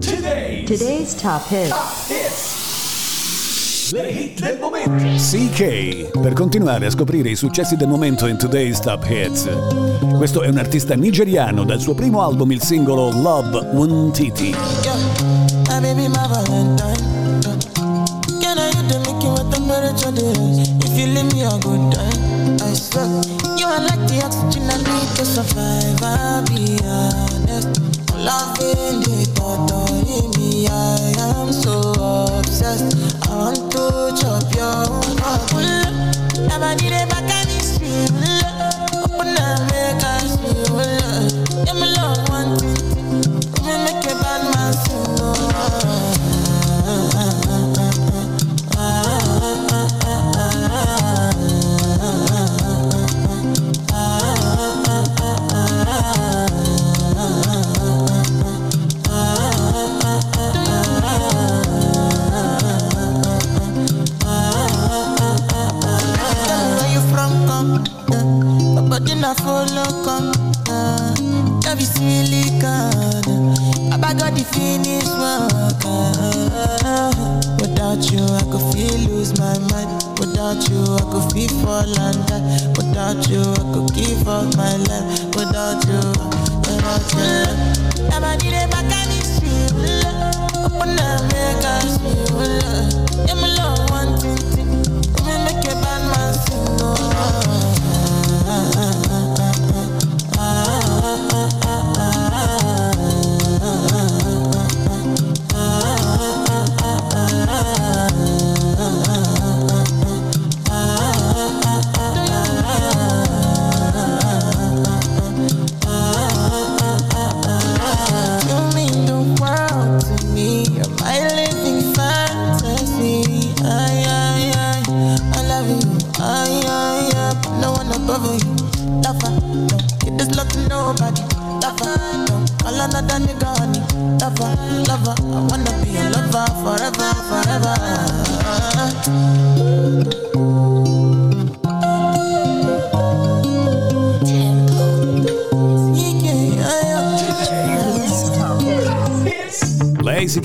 Today's, Today's top hits. Top. Le hit del momento. CK, per continuare a scoprire i successi del momento in Today's Top Hits. Questo è un artista nigeriano dal suo primo album il singolo Love One Titi. Yeah, Loving the autonomy, I am so obsessed. I want to chop your heart. Never need a back.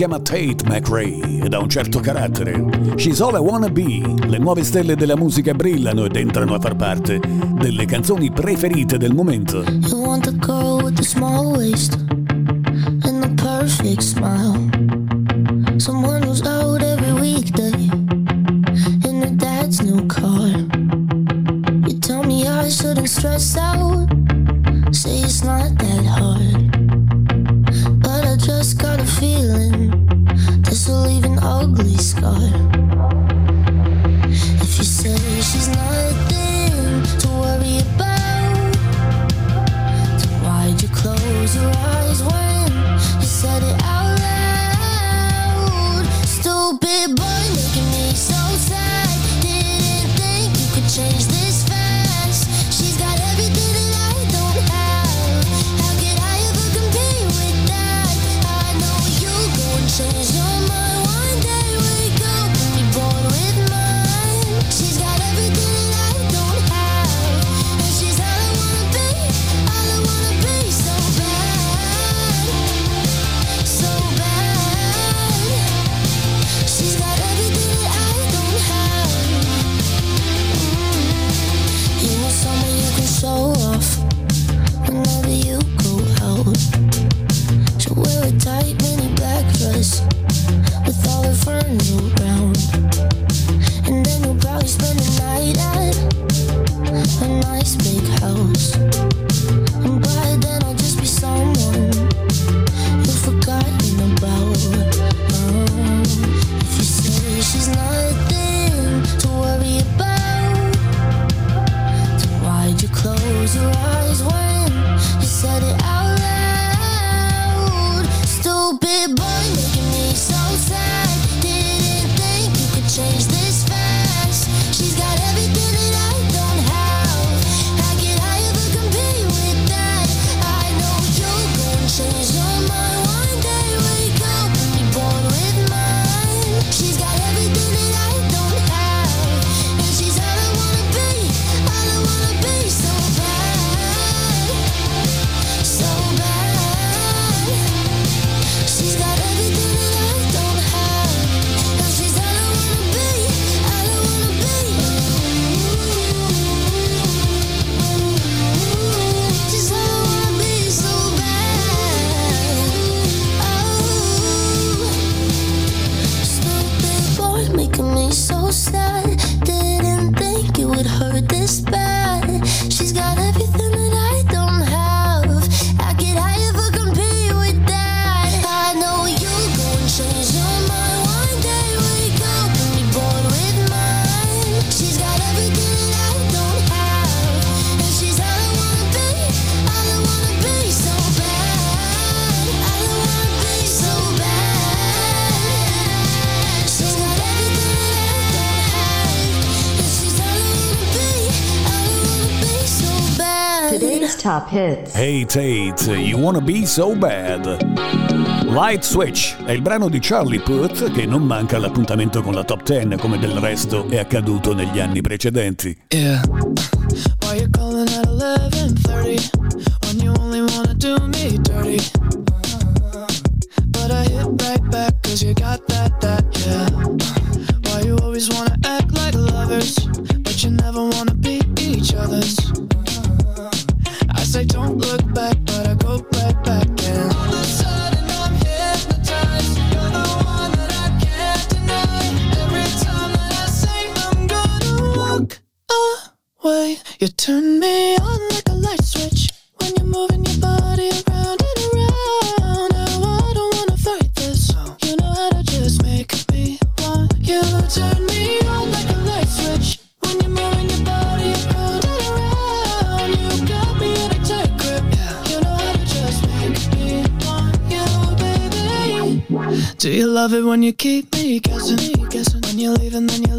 chiama Tate McRae ed ha un certo carattere. She's All I Wanna Be, le nuove stelle della musica brillano ed entrano a far parte delle canzoni preferite del momento. You want the girl with the small waist and the perfect smile. Hits. Hey Tate, you wanna be so bad. Light Switch è il brano di Charlie Puth che non manca l'appuntamento con la top 10 come del resto è accaduto negli anni precedenti. Yeah. Why you calling at 11:30 when you only wanna do me dirty? But I hit right back cause you got that that love it when you keep me guessing? When you leave and then you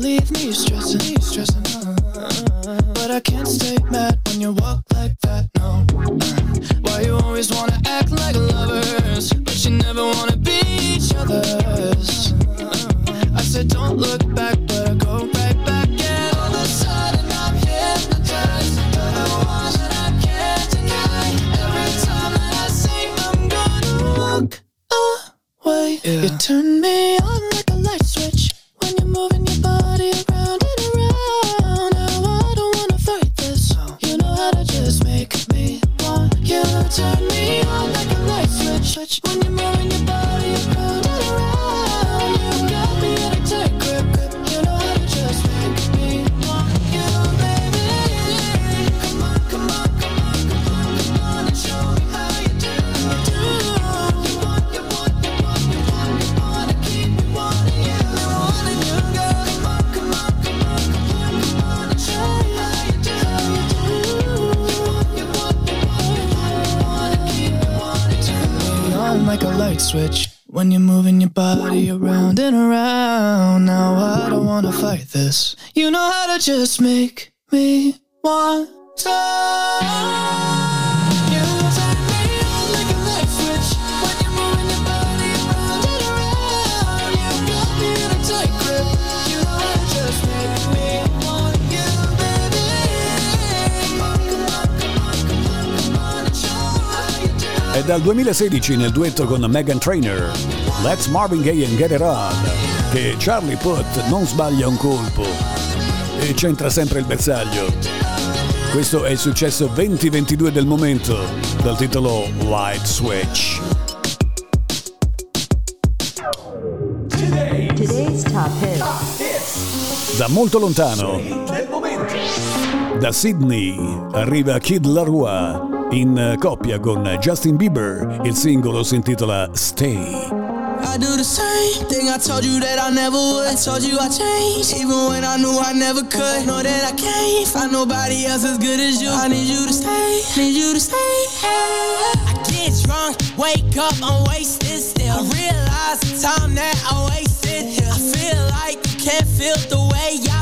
light switch. When you're moving your body around and around, now I don't wanna fight this. You know how to just make me want to. È dal 2016 nel duetto con Megan Trainer, Let's Marvin Gaye and Get It On, che Charlie Puth non sbaglia un colpo e c'entra sempre il bersaglio. Questo è il successo 2022 del momento, dal titolo Light Switch. Today's top hits. Da molto lontano, da Sydney, arriva Kid Laroi in uh, coppia con Justin Bieber. Il singolo si intitola Stay. I do the same thing I told you that I never would. Told you I changed, even when I knew I never could. Know that I can't find nobody else as good as you. I need you to stay, need you to stay. I get drunk, wake up, I'm wasted still. I realize the time that I wasted. I feel like you can't feel the way I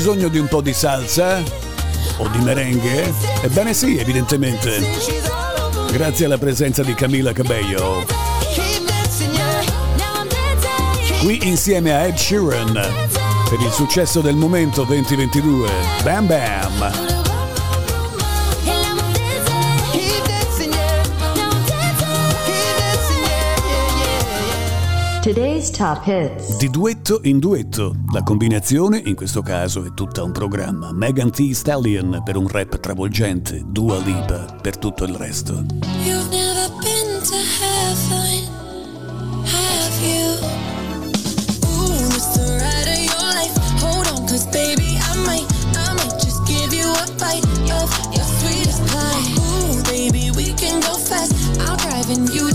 bisogno di un po' di salsa o di merengue? Ebbene sì, evidentemente. Grazie alla presenza di Camila Cabello. Qui insieme a Ed Sheeran per il successo del momento 2022. Bam Bam. Today's top hits. Di duetto in duetto. La combinazione, in questo caso, è tutta un programma. Megan Thee Stallion per un rap travolgente, Dua Lipa per tutto il resto. You've never been to heaven, have you? Ooh, this the ride of your life. Hold on, cause baby, I might, I might just give you a bite of your sweetest pie. Ooh, baby, we can go fast. I'll drive and you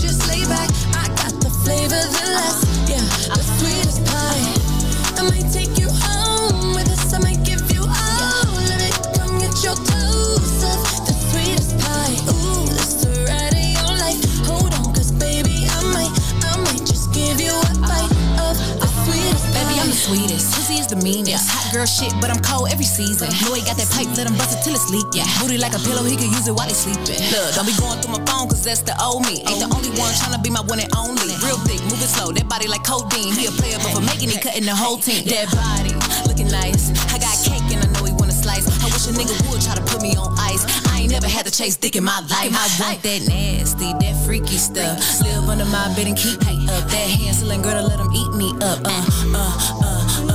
the meanest. Hot girl shit, but I'm cold every season. Know he got that pipe, let him bust it till it's leak. Yeah. Booty like a pillow, he could use it while he sleeping. Look, don't be going through my phone, cause that's the old me. Ain't the only one tryna be my one and only. Real thick, moving slow, that body like codeine. He a player, but for making it, cutting the whole team. That body, looking nice. I got cake and I know he wanna slice. I wish a nigga would try to put me on ice. I ain't never had to chase dick in my life. I want that nasty, that freaky stuff. Live under my bed and keep me up. That Hansel and Gretel, let him eat me up. Uh, uh, uh, uh.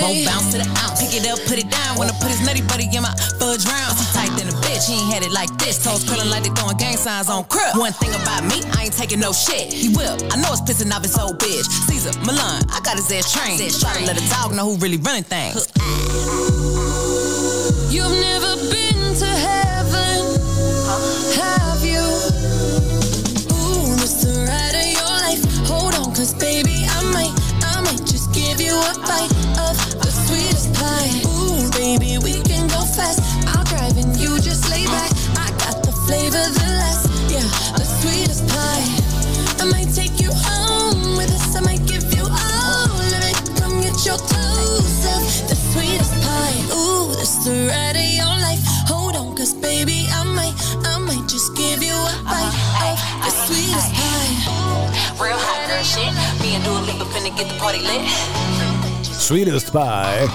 Won't bounce to the ounce. Pick it up, put it down. Wanna put his nutty buddy in my fudge round. Tight than a bitch. He ain't had it like this. Toes curling like they throwing gang signs on crib. One thing about me, I ain't taking no shit. He will. I know it's pissing off his old bitch. Cesar, Millan, I got his ass trained. Try to let a dog know who really running things. You've never a bite of the sweetest pie. Ooh, baby, we can go fast. I'll drive and you just lay back. I got the flavor, the last, yeah, the sweetest pie. I might take you home with us. I might give you all of it. Come get your toes up, the sweetest pie. Ooh, this the ride of your life. Hold on, cause baby, I might, I might just give you a uh-huh. bite of the sweetest pie. Real hot girl shit. Me and Dua Lipa finna get the party lit. Sweetest Pie,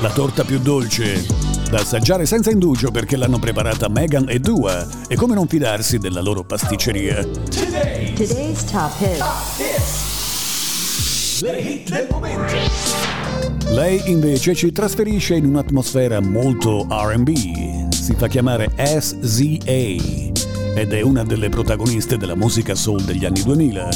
la torta più dolce, da assaggiare senza indugio perché l'hanno preparata Megan e Dua, e come non fidarsi della loro pasticceria. Today, Today's top hits. le hit del momento. Lei invece ci trasferisce in un'atmosfera molto RB, si fa chiamare SZA ed è una delle protagoniste della musica soul degli anni 2000.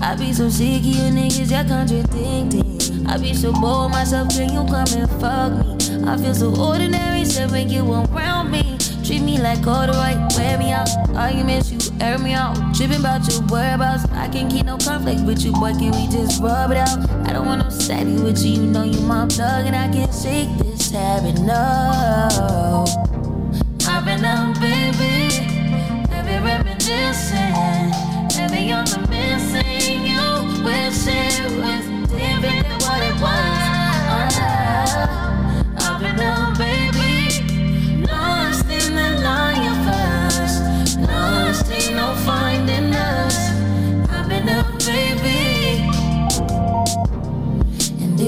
I be so sick of you niggas, you're contradicting. I be so bored myself, can you come and fuck me? I feel so ordinary, except when you around me. Treat me like corduroy, wear me out. Arguments, you air me out. Tripping about your whereabouts. I can't keep no conflict with you, boy. Can we just rub it out? I don't want no savvy with you. You know you my plug, and I can't shake this habit. No, I've been up, baby. Every reminiscing, every other missing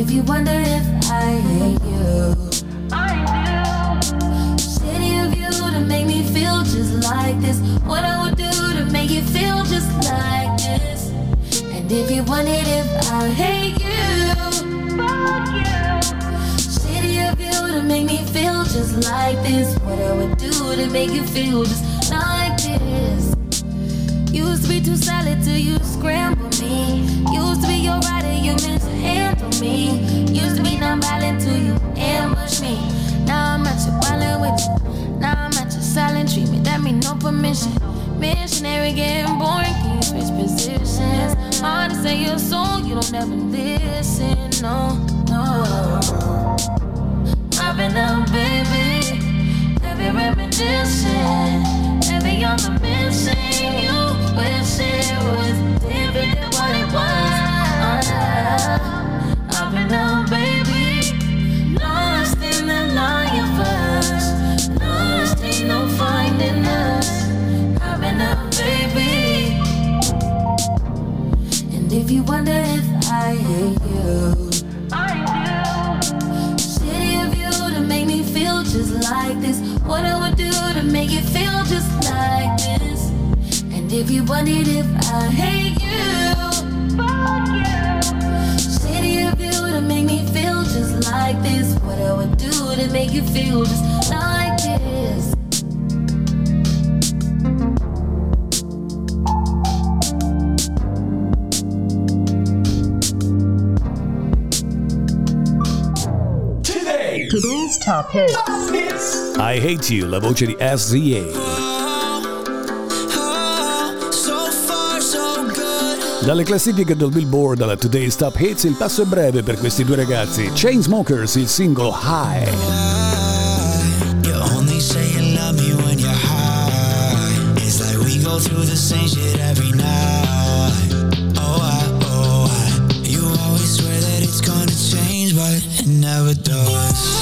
if you wonder if I hate you, I do. Shady of you to make me feel just like this. What I would do to make you feel just like this. And if you wanted, if I hate make me feel just like this. What I would do to make you feel just like this. Used to be too solid till you scramble me. Used to be your rider, you mishandle me. Used to be non-violent till you ambush me. Now I'm at your violent with you. Now I'm at your silent treatment. That mean no permission. Missionary getting boring, can you positions? Hard to say your soul, you don't ever listen. No, no. Up, baby. Reminiscing, missing you. Wish it was different than what it was. I Hate You, la voce di SZA. Dalle classifiche del Billboard alla Today's Top Hits il passo è breve per questi due ragazzi. Chainsmokers, il singolo High. through the same shit every night. Oh, I, oh, I. You always swear that it's gonna change, but it never does.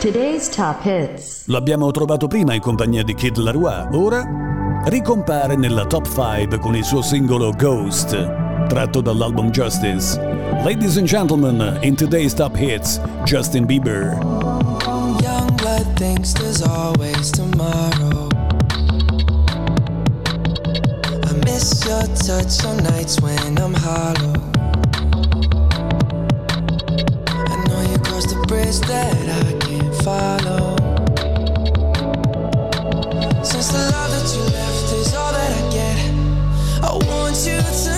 Today's Top Hits. L'abbiamo trovato prima in compagnia di Kid Laroi, ora ricompare nella top 5 con il suo singolo Ghost, tratto dall'album Justice. Ladies and gentlemen, in today's top hits, Justin Bieber. Young blood thinks there's always tomorrow. I miss your touch on nights when I'm hollow. I know you cross the bridge that I follow. Since the love that you left is all that I get, I want you to.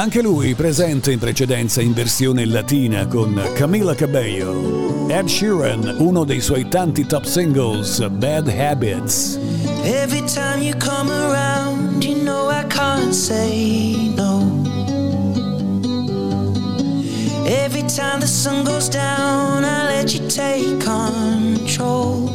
Anche lui presente in precedenza in versione latina con Camilla Cabello. Ed Sheeran, uno dei suoi tanti top singles, Bad Habits. Every time you come around, you know I can't say no. Every time the sun goes down, I let you take control.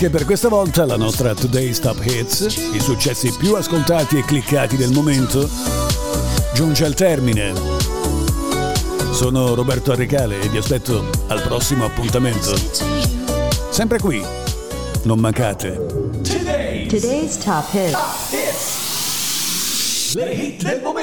anche per questa volta la nostra Today's Top Hits, i successi più ascoltati e cliccati del momento, giunge al termine. Sono Roberto Arricale e vi aspetto al prossimo appuntamento. Sempre qui, non mancate. Today's, Today's Top Hits. Top hits. Le hit del momento.